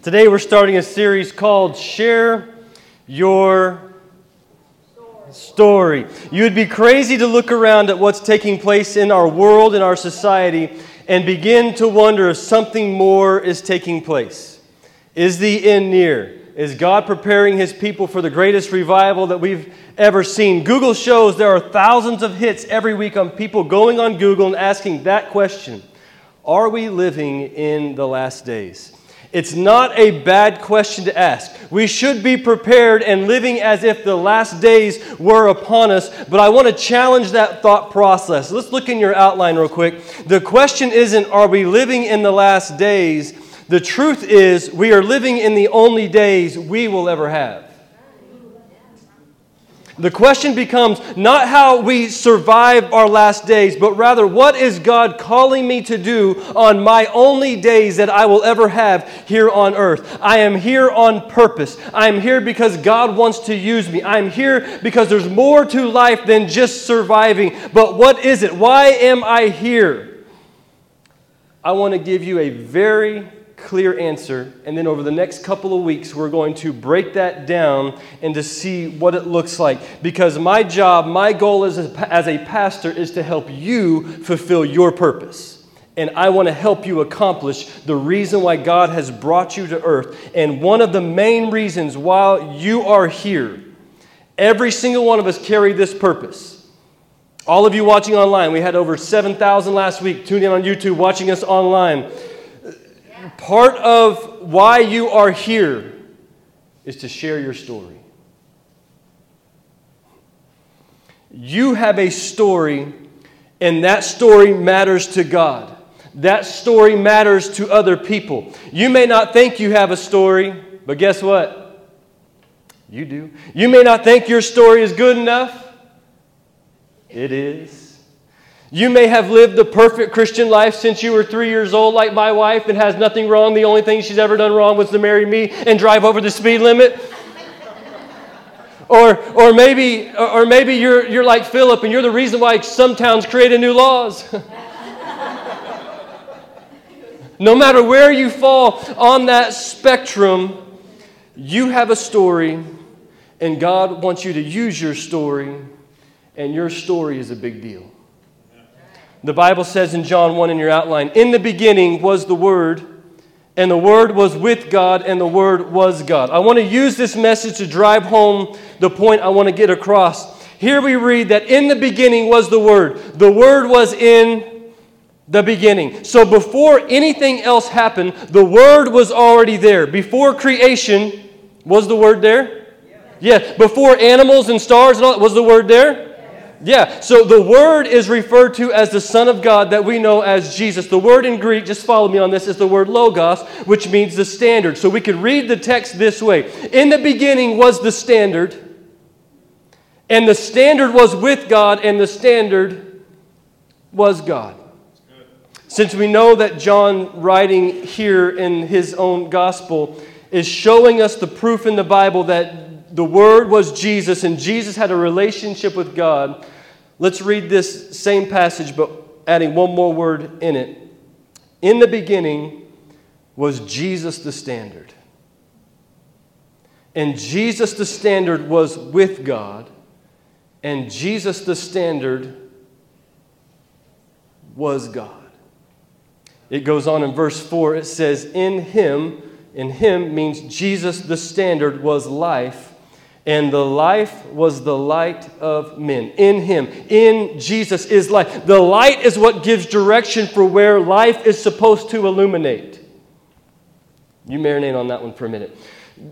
Today we're starting a series called Share Your Story. You would be crazy to look around at what's taking place in our world, in our society, and begin to wonder if something more is taking place. Is the end near? Is God preparing his people for the greatest revival that we've ever seen? Google shows there are thousands of hits every week on people going on Google and asking that question Are we living in the last days? It's not a bad question to ask. We should be prepared and living as if the last days were upon us, but I want to challenge that thought process. Let's look in your outline real quick. The question isn't, are we living in the last days? The truth is, we are living in the only days we will ever have. The question becomes not how we survive our last days, but rather what is God calling me to do on my only days that I will ever have here on earth? I am here on purpose. I am here because God wants to use me. I am here because there's more to life than just surviving. But what is it? Why am I here? I want to give you a very clear answer. And then over the next couple of weeks, we're going to break that down and to see what it looks like. Because my job, my goal as a, as a pastor is to help you fulfill your purpose. And I want to help you accomplish the reason why God has brought you to earth. And one of the main reasons why you are here, every single one of us carry this purpose. All of you watching online, we had over 7,000 last week tuning in on YouTube, watching us online part of why you are here is to share your story. You have a story, and that story matters to God. That story matters to other people. You may not think you have a story, but guess what? You do. You may not think your story is good enough. It is. You may have lived the perfect Christian life since you were three years old, like my wife, and has nothing wrong. The only thing she's ever done wrong was to marry me and drive over the speed limit. or, or maybe, or maybe you're, you're like Philip and you're the reason why some towns created new laws. no matter where you fall on that spectrum, you have a story, and God wants you to use your story, and your story is a big deal. The Bible says in John 1 in your outline, In the beginning was the Word, and the Word was with God, and the Word was God. I want to use this message to drive home the point I want to get across. Here we read that in the beginning was the Word. The Word was in the beginning. So before anything else happened, the Word was already there. Before creation, was the Word there? Yeah. Before animals and stars and all, was the Word there? Yeah, so the word is referred to as the Son of God that we know as Jesus. The word in Greek, just follow me on this, is the word logos, which means the standard. So we could read the text this way In the beginning was the standard, and the standard was with God, and the standard was God. Since we know that John, writing here in his own gospel, is showing us the proof in the Bible that the Word was Jesus and Jesus had a relationship with God, let's read this same passage, but adding one more word in it. In the beginning was Jesus the standard. And Jesus the standard was with God, and Jesus the standard was God. It goes on in verse 4, it says, In him, in him means Jesus the standard was life and the life was the light of men. In him, in Jesus is light. The light is what gives direction for where life is supposed to illuminate. You marinate on that one for a minute.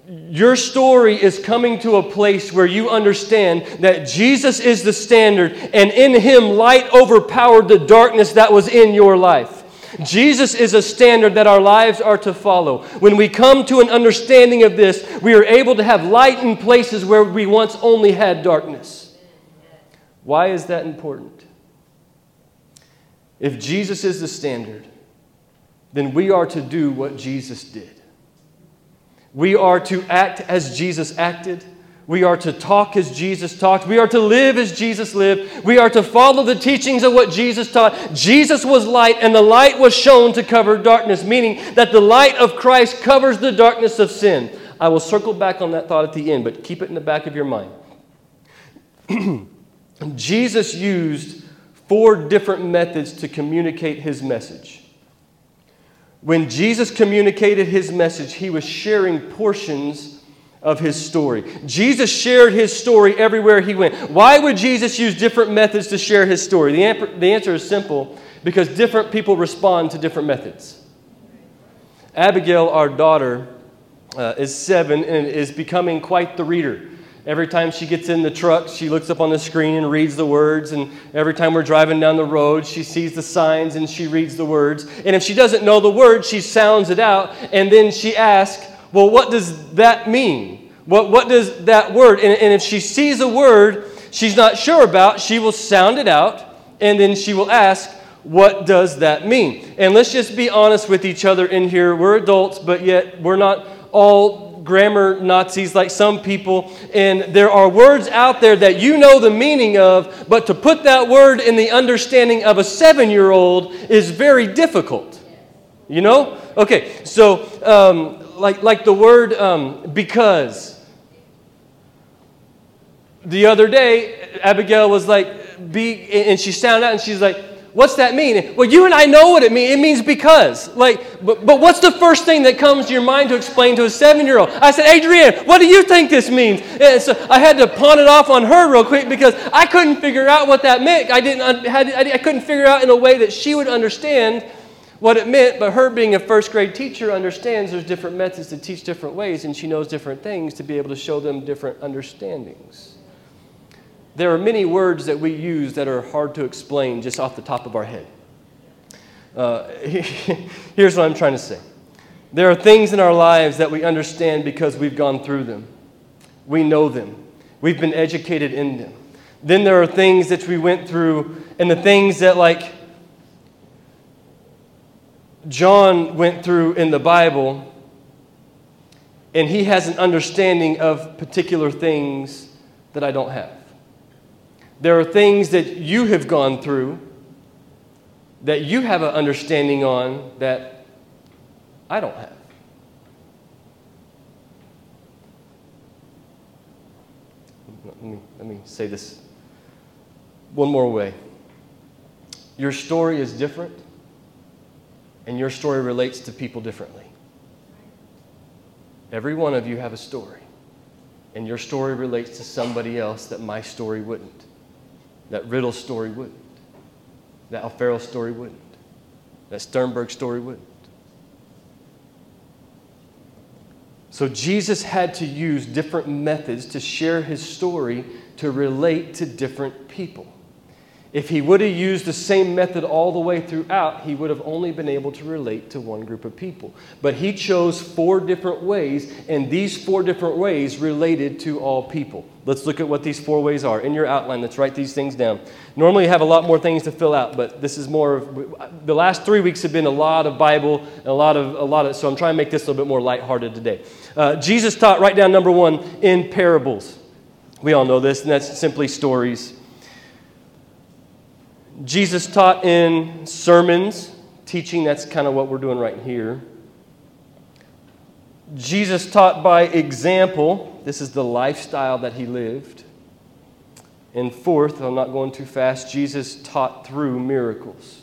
Your story is coming to a place where you understand that Jesus is the standard, and in him, light overpowered the darkness that was in your life. Jesus is a standard that our lives are to follow. When we come to an understanding of this, we are able to have light in places where we once only had darkness. Why is that important? If Jesus is the standard, then we are to do what Jesus did. We are to act as Jesus acted. We are to talk as Jesus talked. We are to live as Jesus lived. We are to follow the teachings of what Jesus taught. Jesus was light, and the light was shown to cover darkness, meaning that the light of Christ covers the darkness of sin. I will circle back on that thought at the end, but keep it in the back of your mind. Jesus used four different methods to communicate his message. When Jesus communicated his message, he was sharing portions of his story. Jesus shared his story everywhere he went. Why would Jesus use different methods to share his story? The, the answer is simple because different people respond to different methods. Abigail, our daughter, uh, is seven and is becoming quite the reader. Every time she gets in the truck, she looks up on the screen and reads the words. And every time we're driving down the road, she sees the signs and she reads the words. And if she doesn't know the word, she sounds it out. And then she asks, Well, what does that mean? What, what does that word? And, and if she sees a word she's not sure about, she will sound it out. And then she will ask, What does that mean? And let's just be honest with each other in here. We're adults, but yet we're not all grammar Nazis like some people, and there are words out there that you know the meaning of, but to put that word in the understanding of a seven year old is very difficult. You know? Okay, so um, like, like the word um, because. The other day, Abigail was like, be, and she sounded out and she's like, What's that mean? Well, you and I know what it means. It means because. Like, but, but what's the first thing that comes to your mind to explain to a seven year old? I said, Adrienne, what do you think this means? And so I had to pawn it off on her real quick because I couldn't figure out what that meant. I, didn't, had, I couldn't figure out in a way that she would understand what it meant, but her being a first grade teacher understands there's different methods to teach different ways, and she knows different things to be able to show them different understandings. There are many words that we use that are hard to explain just off the top of our head. Uh, here's what I'm trying to say there are things in our lives that we understand because we've gone through them, we know them, we've been educated in them. Then there are things that we went through, and the things that, like, John went through in the Bible, and he has an understanding of particular things that I don't have. There are things that you have gone through that you have an understanding on that I don't have. Let me, let me say this one more way. Your story is different, and your story relates to people differently. Every one of you have a story, and your story relates to somebody else that my story wouldn't that Riddle story wouldn't, that Alfaro story wouldn't, that Sternberg story wouldn't. So Jesus had to use different methods to share his story to relate to different people. If he would have used the same method all the way throughout, he would have only been able to relate to one group of people. But he chose four different ways, and these four different ways related to all people. Let's look at what these four ways are. In your outline, let's write these things down. Normally, you have a lot more things to fill out, but this is more of the last three weeks have been a lot of Bible and a lot of a lot of. So I'm trying to make this a little bit more lighthearted today. Uh, Jesus taught. Write down number one in parables. We all know this, and that's simply stories. Jesus taught in sermons, teaching, that's kind of what we're doing right here. Jesus taught by example, this is the lifestyle that he lived. And fourth, I'm not going too fast, Jesus taught through miracles,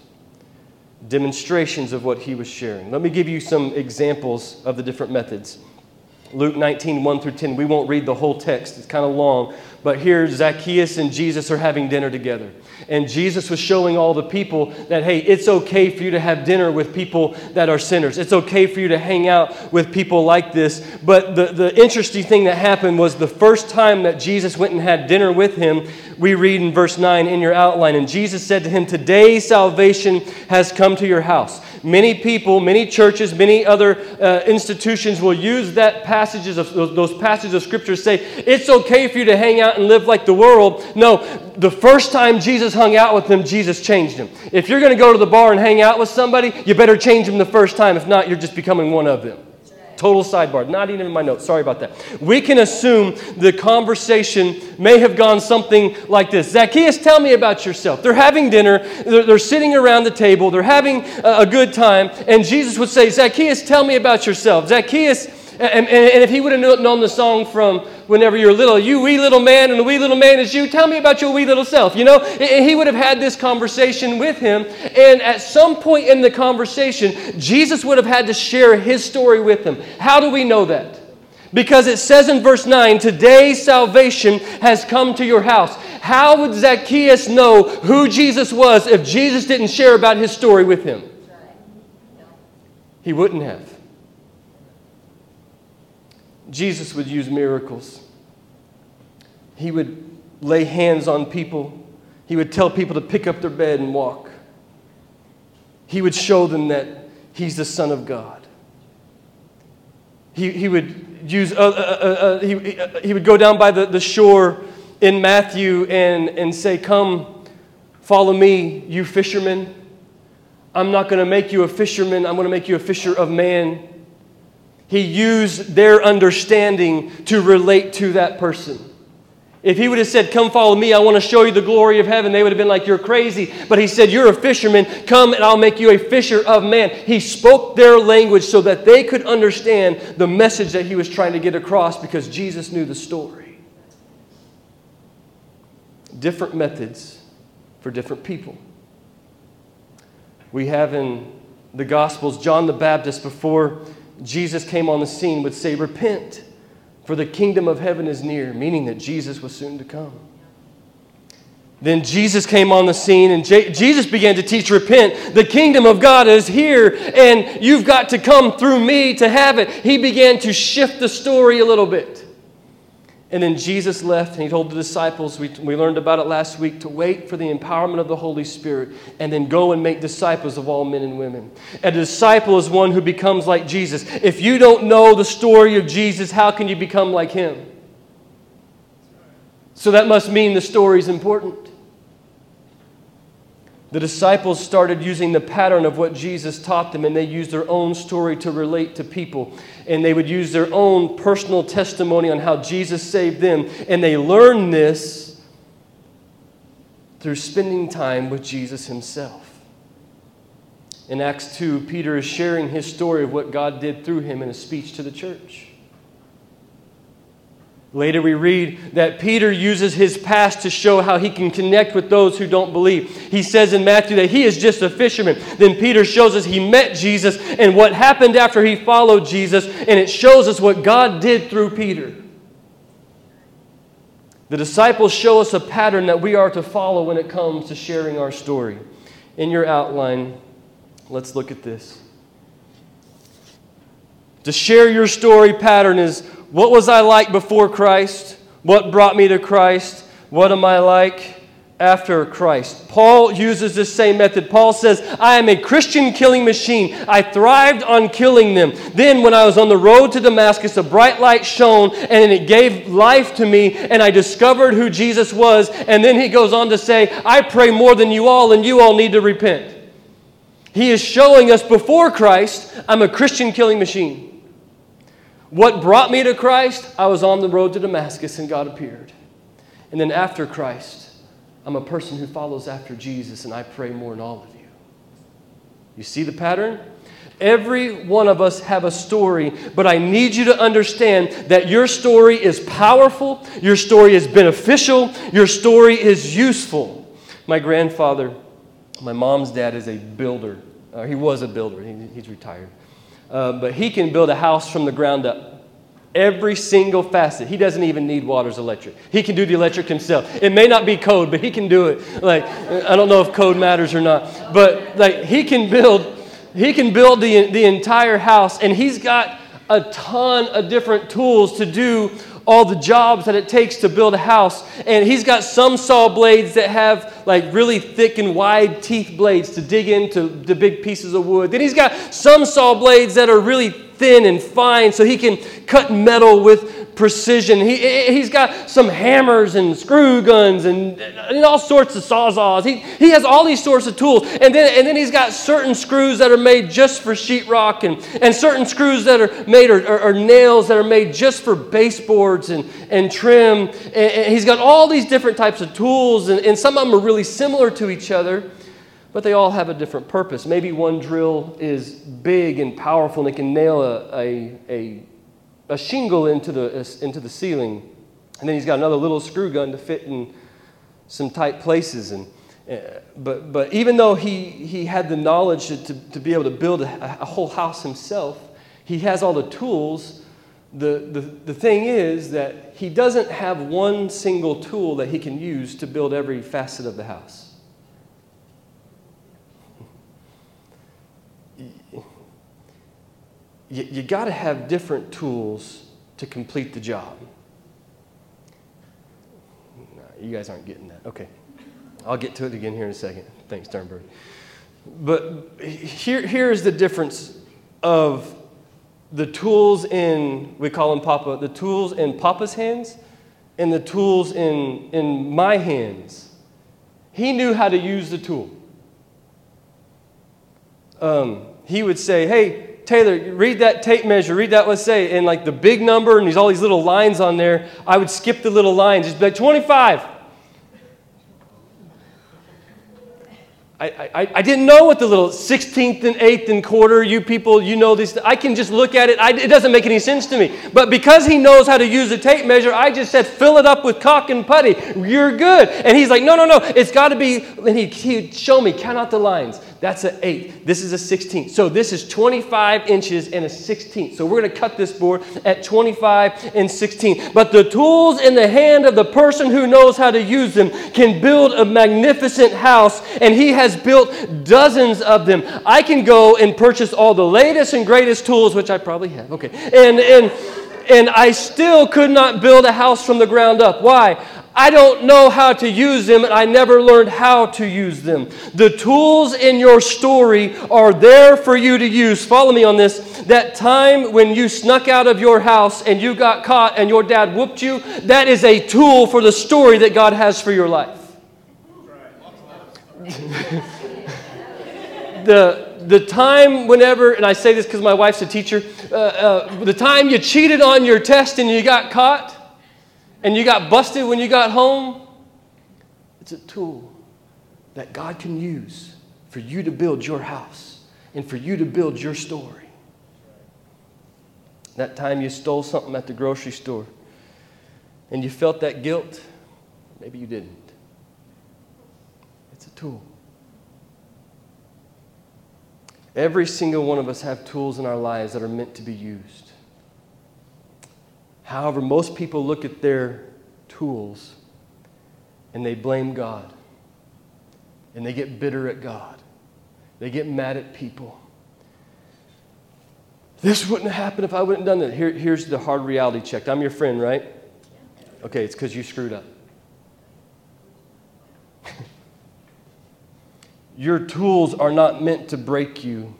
demonstrations of what he was sharing. Let me give you some examples of the different methods. Luke 19, 1 through 10. We won't read the whole text, it's kind of long. But here, Zacchaeus and Jesus are having dinner together. And Jesus was showing all the people that, hey, it's okay for you to have dinner with people that are sinners. It's okay for you to hang out with people like this. But the, the interesting thing that happened was the first time that Jesus went and had dinner with him, we read in verse 9 in your outline. And Jesus said to him, Today salvation has come to your house. Many people, many churches, many other uh, institutions will use that passages of those, passages of scripture say it's okay for you to hang out and live like the world. No, the first time Jesus hung out with them, Jesus changed him. If you're going to go to the bar and hang out with somebody, you better change them the first time. If not, you're just becoming one of them Total sidebar, not even in my notes. Sorry about that. We can assume the conversation may have gone something like this Zacchaeus, tell me about yourself. They're having dinner, they're, they're sitting around the table, they're having a, a good time, and Jesus would say, Zacchaeus, tell me about yourself. Zacchaeus, and, and, and if he would have known the song from whenever you're little, you wee little man, and the wee little man is you, tell me about your wee little self. You know, and he would have had this conversation with him. And at some point in the conversation, Jesus would have had to share his story with him. How do we know that? Because it says in verse 9, today salvation has come to your house. How would Zacchaeus know who Jesus was if Jesus didn't share about his story with him? He wouldn't have. Jesus would use miracles. He would lay hands on people. He would tell people to pick up their bed and walk. He would show them that he's the Son of God. He, he would use, uh, uh, uh, uh he, uh, he would go down by the, the shore in Matthew and, and say, Come, follow me, you fishermen. I'm not going to make you a fisherman, I'm going to make you a fisher of man. He used their understanding to relate to that person. If he would have said, Come follow me, I want to show you the glory of heaven, they would have been like, You're crazy. But he said, You're a fisherman, come and I'll make you a fisher of man. He spoke their language so that they could understand the message that he was trying to get across because Jesus knew the story. Different methods for different people. We have in the Gospels John the Baptist before Jesus came on the scene would say, Repent, for the kingdom of heaven is near, meaning that Jesus was soon to come. Then Jesus came on the scene and J- Jesus began to teach, Repent, the kingdom of God is here, and you've got to come through me to have it. He began to shift the story a little bit. And then Jesus left and he told the disciples, we, we learned about it last week, to wait for the empowerment of the Holy Spirit and then go and make disciples of all men and women. A disciple is one who becomes like Jesus. If you don't know the story of Jesus, how can you become like him? So that must mean the story is important the disciples started using the pattern of what Jesus taught them, and they used their own story to relate to people. And they would use their own personal testimony on how Jesus saved them. And they learned this through spending time with Jesus himself. In Acts 2, Peter is sharing his story of what God did through him in a speech to the church. Later, we read that Peter uses his past to show how he can connect with those who don't believe. He says in Matthew that he is just a fisherman. Then Peter shows us he met Jesus and what happened after he followed Jesus, and it shows us what God did through Peter. The disciples show us a pattern that we are to follow when it comes to sharing our story. In your outline, let's look at this. To share your story pattern is what was I like before Christ? What brought me to Christ? What am I like after Christ? Paul uses this same method. Paul says, I am a Christian killing machine. I thrived on killing them. Then, when I was on the road to Damascus, a bright light shone and it gave life to me, and I discovered who Jesus was. And then he goes on to say, I pray more than you all, and you all need to repent. He is showing us before Christ, I'm a Christian killing machine. What brought me to Christ? I was on the road to Damascus and God appeared. And then after Christ, I'm a person who follows after Jesus and I pray more than all of you. You see the pattern? Every one of us have a story, but I need you to understand that your story is powerful, your story is beneficial, your story is useful. My grandfather, my mom's dad, is a builder. Uh, he was a builder, he, he's retired. Uh, but he can build a house from the ground up. Every single facet. He doesn't even need water's electric. He can do the electric himself. It may not be code, but he can do it. Like I don't know if code matters or not, but like he can build he can build the, the entire house and he's got a ton of different tools to do all the jobs that it takes to build a house. And he's got some saw blades that have like really thick and wide teeth blades to dig into the big pieces of wood. Then he's got some saw blades that are really thin and fine so he can cut metal with precision. He, he's got some hammers and screw guns and, and all sorts of sawzalls. He, he has all these sorts of tools. And then, and then he's got certain screws that are made just for sheetrock and, and certain screws that are made or, or, or nails that are made just for baseboards and, and trim. And, and he's got all these different types of tools, and, and some of them are really similar to each other but they all have a different purpose. Maybe one drill is big and powerful and it can nail a, a, a, a shingle into the, into the ceiling. And then he's got another little screw gun to fit in some tight places. And, uh, but, but even though he, he had the knowledge to, to, to be able to build a, a, whole house himself, he has all the tools. The, the, the thing is that he doesn't have one single tool that he can use to build every facet of the house. You, you got to have different tools to complete the job. you guys aren't getting that. Okay. I'll get to it again here in a second. Thanks, Sternberg. But here, here's the difference of the tools in, we call them Papa, the tools in Papa's hands and the tools in, in my hands. He knew how to use the tool. Um, he would say, hey, Taylor, read that tape measure, read that, let's say, and like the big number and there's all these little lines on there. I would skip the little lines, just be like 25. I, I, I didn't know what the little 16th and 8th and quarter, you people, you know this. I can just look at it. I, it doesn't make any sense to me. But because he knows how to use a tape measure, I just said, fill it up with caulk and putty. You're good. And he's like, no, no, no. It's got to be. And he, he'd show me, count out the lines. That's an eighth. This is a 16th. So this is 25 inches and a 16th. So we're going to cut this board at 25 and 16. But the tools in the hand of the person who knows how to use them can build a magnificent house, and he has built dozens of them. I can go and purchase all the latest and greatest tools, which I probably have. Okay. And, and, and I still could not build a house from the ground up. Why? I don't know how to use them, and I never learned how to use them. The tools in your story are there for you to use. Follow me on this. That time when you snuck out of your house and you got caught and your dad whooped you, that is a tool for the story that God has for your life. the, the time whenever, and I say this because my wife's a teacher, uh, uh, the time you cheated on your test and you got caught, and you got busted when you got home, it's a tool that God can use for you to build your house and for you to build your story. That time you stole something at the grocery store and you felt that guilt, maybe you didn't. It's a tool. Every single one of us have tools in our lives that are meant to be used. However, most people look at their tools and they blame God. And they get bitter at God. They get mad at people. This wouldn't have happened if I wouldn't have done that. Here, here's the hard reality check. I'm your friend, right? Okay, it's because you screwed up. your tools are not meant to break you,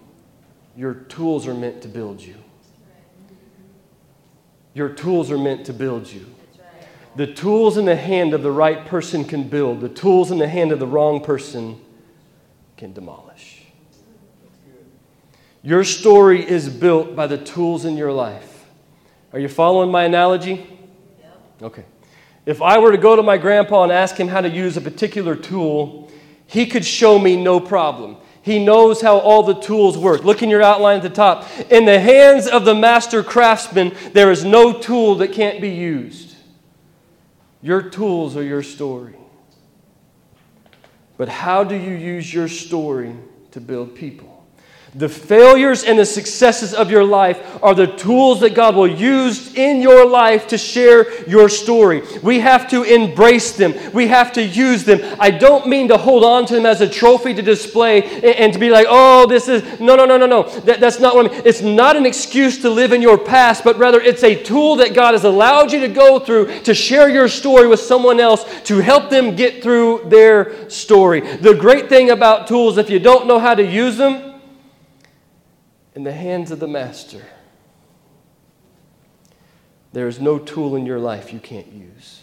your tools are meant to build you. Your tools are meant to build you. The tools in the hand of the right person can build, the tools in the hand of the wrong person can demolish. Your story is built by the tools in your life. Are you following my analogy? Okay. If I were to go to my grandpa and ask him how to use a particular tool, he could show me no problem. He knows how all the tools work. Look in your outline at the top. In the hands of the master craftsman, there is no tool that can't be used. Your tools are your story. But how do you use your story to build people? The failures and the successes of your life are the tools that God will use in your life to share your story. We have to embrace them, we have to use them. I don't mean to hold on to them as a trophy to display and to be like, oh, this is, no, no, no, no, no. That, that's not what I mean. It's not an excuse to live in your past, but rather it's a tool that God has allowed you to go through to share your story with someone else to help them get through their story. The great thing about tools, if you don't know how to use them, in the hands of the Master. There is no tool in your life you can't use.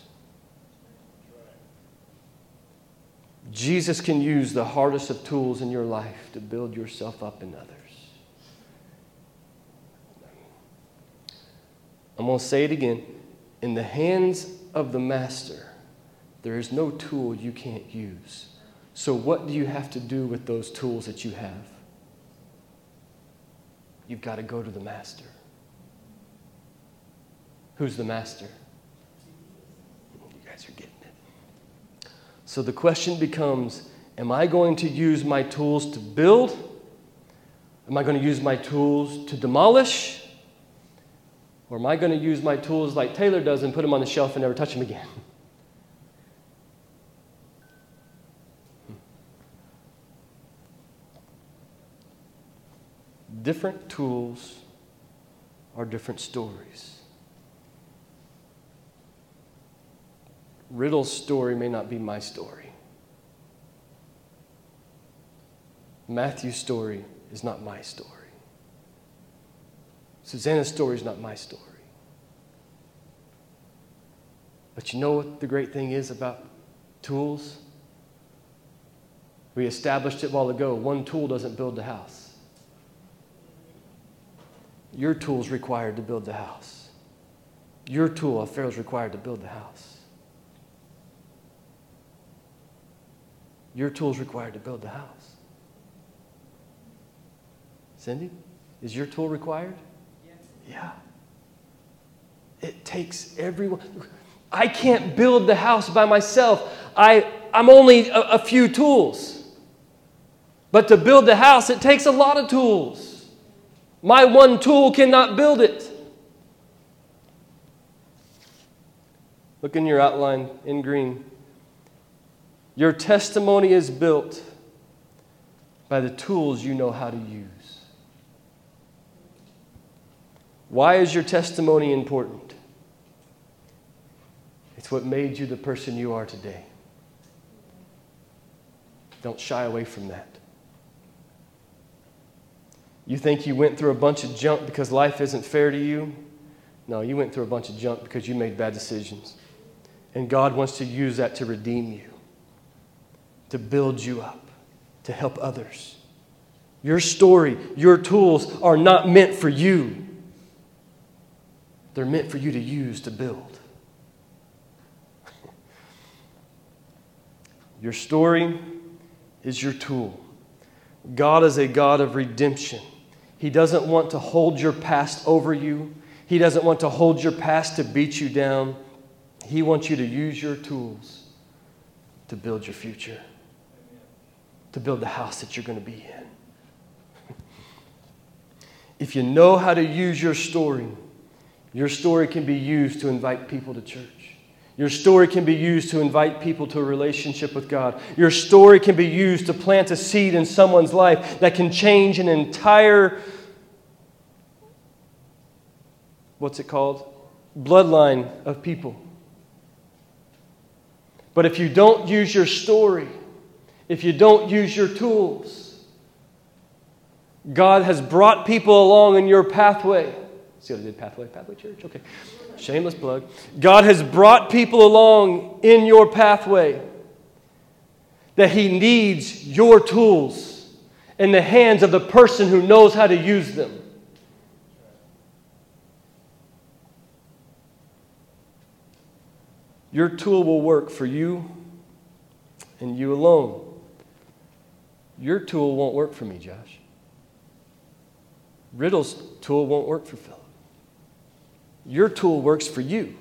Jesus can use the hardest of tools in your life to build yourself up in others. I'm going to say it again. In the hands of the master, there is no tool you can't use. So, what do you have to do with those tools that you have? You've got to go to the master. Who's the master? You guys are getting it. So the question becomes Am I going to use my tools to build? Am I going to use my tools to demolish? Or am I going to use my tools like Taylor does and put them on the shelf and never touch them again? different tools are different stories. Riddle's story may not be my story. Matthew's story is not my story. Susanna's story is not my story. But you know what the great thing is about tools? We established it a while ago. One tool doesn't build the house. Your tool is required to build the house. Your tool, Pharaoh, is required to build the house. Your tool is required to build the house. Cindy, is your tool required? Yes. Yeah. It takes everyone. I can't build the house by myself. I, I'm only a, a few tools. But to build the house, it takes a lot of tools. My one tool cannot build it. Look in your outline in green. Your testimony is built by the tools you know how to use. Why is your testimony important? It's what made you the person you are today. Don't shy away from that. You think you went through a bunch of junk because life isn't fair to you? No, you went through a bunch of junk because you made bad decisions. And God wants to use that to redeem you, to build you up, to help others. Your story, your tools are not meant for you, they're meant for you to use to build. Your story is your tool. God is a God of redemption. He doesn't want to hold your past over you. He doesn't want to hold your past to beat you down. He wants you to use your tools to build your future, to build the house that you're going to be in. if you know how to use your story, your story can be used to invite people to church. Your story can be used to invite people to a relationship with God. Your story can be used to plant a seed in someone's life that can change an entire what's it called? Bloodline of people. But if you don't use your story, if you don't use your tools, God has brought people along in your pathway. See what I did? Pathway, Pathway Church? Okay. Shameless plug. God has brought people along in your pathway that He needs your tools in the hands of the person who knows how to use them. Your tool will work for you and you alone. Your tool won't work for me, Josh. Riddle's tool won't work for Philip. Your tool works for you.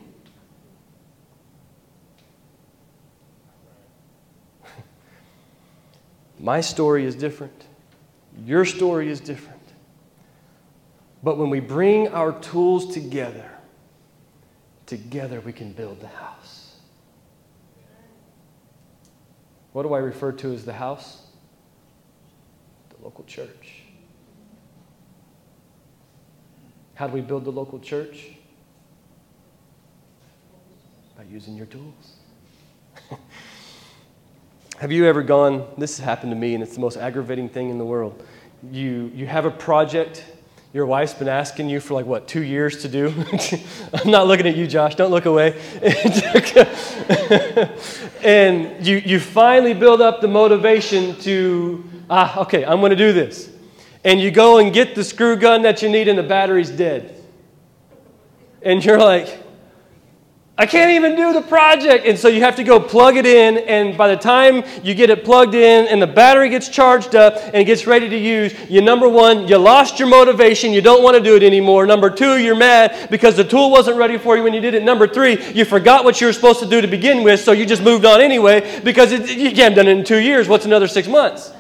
My story is different. Your story is different. But when we bring our tools together, together we can build the house. What do I refer to as the house? The local church. How do we build the local church? By using your tools. have you ever gone? This has happened to me, and it's the most aggravating thing in the world. You, you have a project, your wife's been asking you for like what two years to do i'm not looking at you josh don't look away and you, you finally build up the motivation to ah okay i'm going to do this and you go and get the screw gun that you need and the battery's dead and you're like I can't even do the project. And so you have to go plug it in. And by the time you get it plugged in and the battery gets charged up and it gets ready to use, you number one, you lost your motivation. You don't want to do it anymore. Number two, you're mad because the tool wasn't ready for you when you did it. Number three, you forgot what you were supposed to do to begin with. So you just moved on anyway because it, you haven't done it in two years. What's another six months?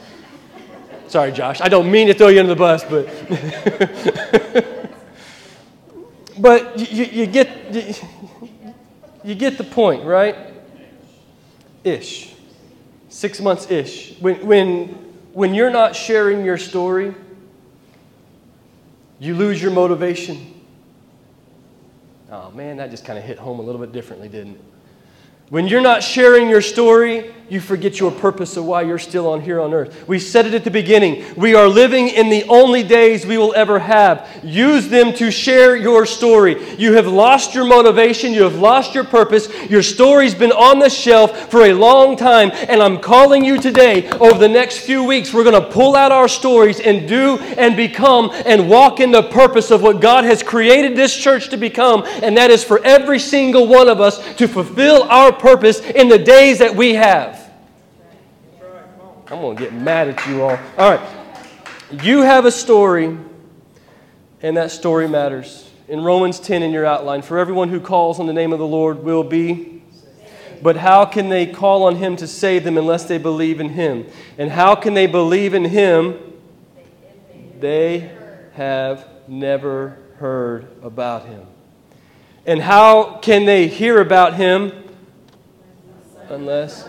Sorry, Josh. I don't mean to throw you under the bus, but. but you, you get. You, you get the point, right? Ish. Six months ish. When, when, when you're not sharing your story, you lose your motivation. Oh man, that just kind of hit home a little bit differently, didn't it? When you're not sharing your story, you forget your purpose of why you're still on here on earth. We said it at the beginning. We are living in the only days we will ever have. Use them to share your story. You have lost your motivation, you have lost your purpose. Your story's been on the shelf for a long time, and I'm calling you today over the next few weeks. We're going to pull out our stories and do and become and walk in the purpose of what God has created this church to become, and that is for every single one of us to fulfill our purpose in the days that we have. I'm going to get mad at you all. All right. You have a story, and that story matters. In Romans 10 in your outline, for everyone who calls on the name of the Lord will be. Saved. But how can they call on him to save them unless they believe in him? And how can they believe in him? They have never heard about him. And how can they hear about him unless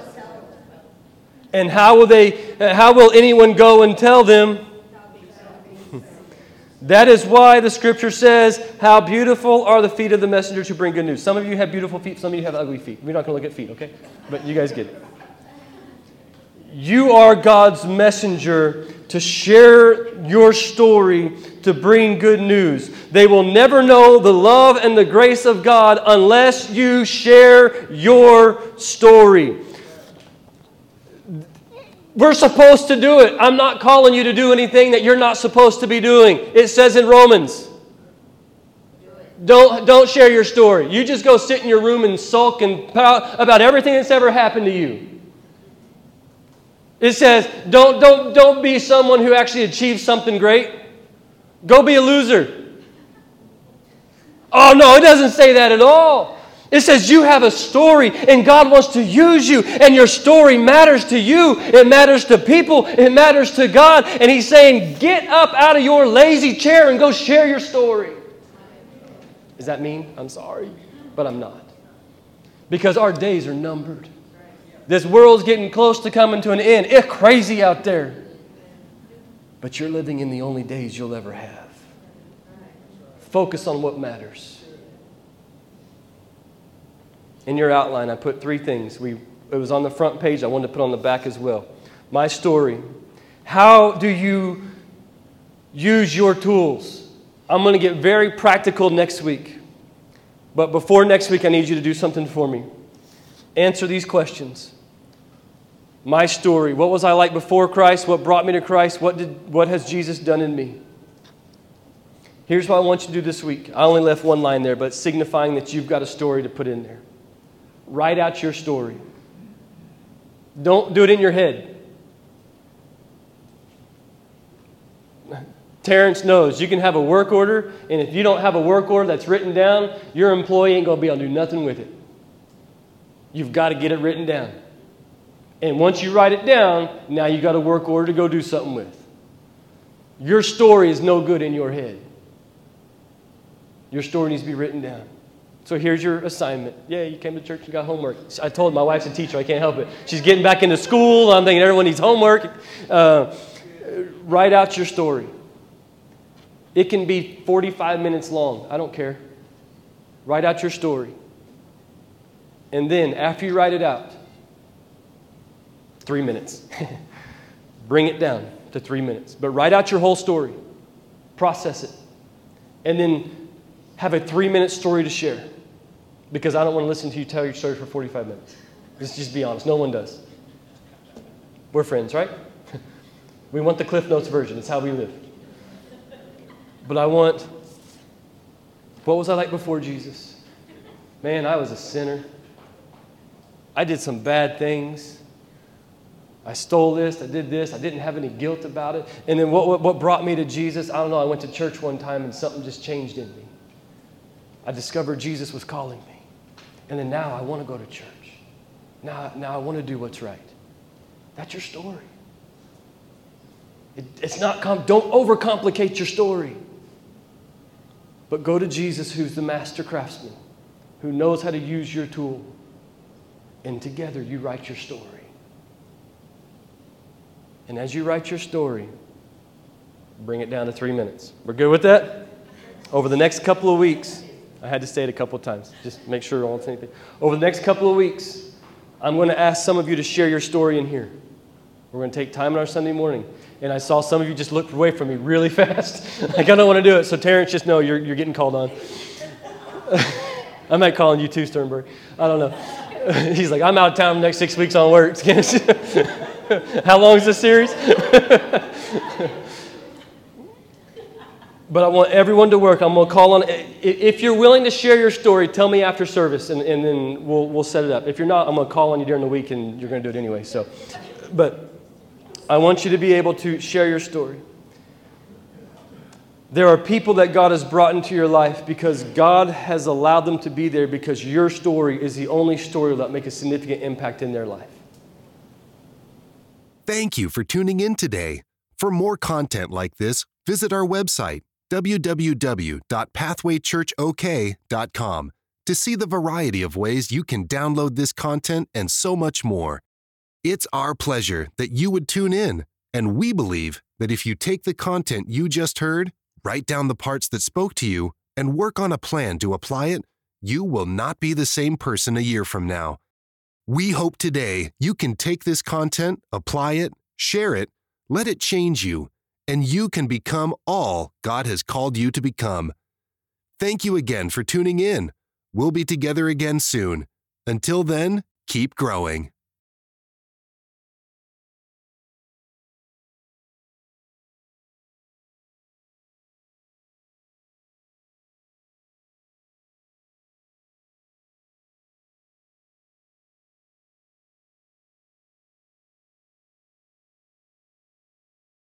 and how will they uh, how will anyone go and tell them? That is why the scripture says how beautiful are the feet of the messengers who bring good news. Some of you have beautiful feet some of you have ugly feet. We're not going to look at feet okay? But you guys get it. You are god's messenger to share your story to bring good news. They will never know the love and the grace of god unless you share your story we're supposed to do it. I'm not calling you to do anything that you're not supposed to be doing. It says in Romans. Don't, don't share your story. You just go sit in your room and sulk and pout about everything that's ever happened to you. It says, don't, don't, don't be someone who actually achieves something great. Go be a loser. Oh, no, it doesn't say that at all. It says you have a story and God wants to use you, and your story matters to you. It matters to people. It matters to God. And He's saying, get up out of your lazy chair and go share your story. Is that mean? I'm sorry, but I'm not. Because our days are numbered. This world's getting close to coming to an end. It's crazy out there. But you're living in the only days you'll ever have. Focus on what matters. In your outline, I put three things. We, it was on the front page, I wanted to put on the back as well. My story. How do you use your tools? I'm going to get very practical next week. But before next week, I need you to do something for me. Answer these questions. My story. What was I like before Christ? What brought me to Christ? What, did, what has Jesus done in me? Here's what I want you to do this week. I only left one line there, but signifying that you've got a story to put in there. Write out your story. Don't do it in your head. Terrence knows you can have a work order, and if you don't have a work order that's written down, your employee ain't going to be able to do nothing with it. You've got to get it written down. And once you write it down, now you got a work order to go do something with. Your story is no good in your head. Your story needs to be written down. So here's your assignment. Yeah, you came to church and got homework. I told my wife's a teacher. I can't help it. She's getting back into school. I'm thinking everyone needs homework. Uh, write out your story. It can be 45 minutes long. I don't care. Write out your story. And then, after you write it out, three minutes. Bring it down to three minutes. But write out your whole story. Process it. and then have a three minute story to share because I don't want to listen to you tell your story for 45 minutes. Let's just be honest. No one does. We're friends, right? we want the Cliff Notes version. It's how we live. But I want, what was I like before Jesus? Man, I was a sinner. I did some bad things. I stole this, I did this, I didn't have any guilt about it. And then what, what, what brought me to Jesus? I don't know. I went to church one time and something just changed in me. I discovered Jesus was calling me. And then now I want to go to church. Now, now I want to do what's right. That's your story. It, it's not, com- don't overcomplicate your story. But go to Jesus, who's the master craftsman, who knows how to use your tool. And together you write your story. And as you write your story, bring it down to three minutes. We're good with that? Over the next couple of weeks, I had to say it a couple times, just make sure I won't say anything. Over the next couple of weeks, I'm going to ask some of you to share your story in here. We're going to take time on our Sunday morning. And I saw some of you just look away from me really fast. like, I don't want to do it. So, Terrence, just know you're, you're getting called on. I might call on you too, Sternberg. I don't know. He's like, I'm out of town the next six weeks on work. How long is this series? But I want everyone to work. I'm going to call on, if you're willing to share your story, tell me after service and, and then we'll, we'll set it up. If you're not, I'm going to call on you during the week and you're going to do it anyway. So, but I want you to be able to share your story. There are people that God has brought into your life because God has allowed them to be there because your story is the only story that make a significant impact in their life. Thank you for tuning in today. For more content like this, visit our website www.pathwaychurchok.com to see the variety of ways you can download this content and so much more. It's our pleasure that you would tune in, and we believe that if you take the content you just heard, write down the parts that spoke to you, and work on a plan to apply it, you will not be the same person a year from now. We hope today you can take this content, apply it, share it, let it change you and you can become all God has called you to become. Thank you again for tuning in. We'll be together again soon. Until then, keep growing.